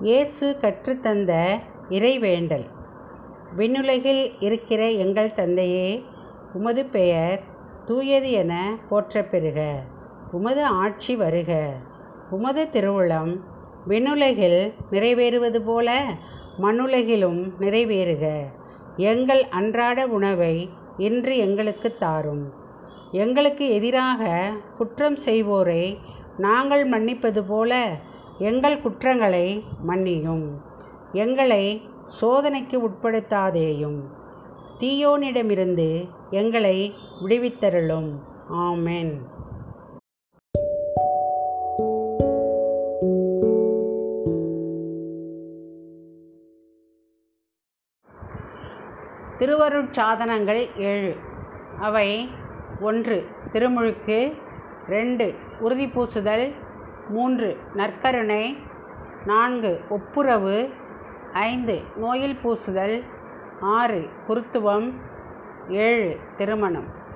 இயேசு கற்றுத்தந்த இறைவேண்டல். விண்ணுலகில் இருக்கிற எங்கள் தந்தையே உமது பெயர் தூயது என போற்ற பெறுக உமது ஆட்சி வருக. உமது திருவுளம் விண்ணுலகில் நிறைவேறுவது போல மண்ணுலகிலும் நிறைவேறுக. எங்கள் அன்றாட உணவை இன்று எங்களுக்கு தாரும். எங்களுக்கு எதிராக குற்றம் செய்வோரை நாங்கள் மன்னிப்பது போல எங்கள் குற்றங்களை மன்னியும். எங்களை சோதனைக்கு உட்படுத்தாதேயும். தீயோனிடமிருந்து எங்களை விடுவித்தருளும். ஆமென். திருவருட்சாதனங்கள் ஏழு. அவை ஒன்று திருமுழுக்கு ரெண்டு உறுதி பூசுதல் மூன்று. நற்கருணை. நான்கு. ஒப்புரவு. ஐந்து. நோயில் பூசுதல். ஆறு. குருத்துவம். ஏழு. திருமணம்.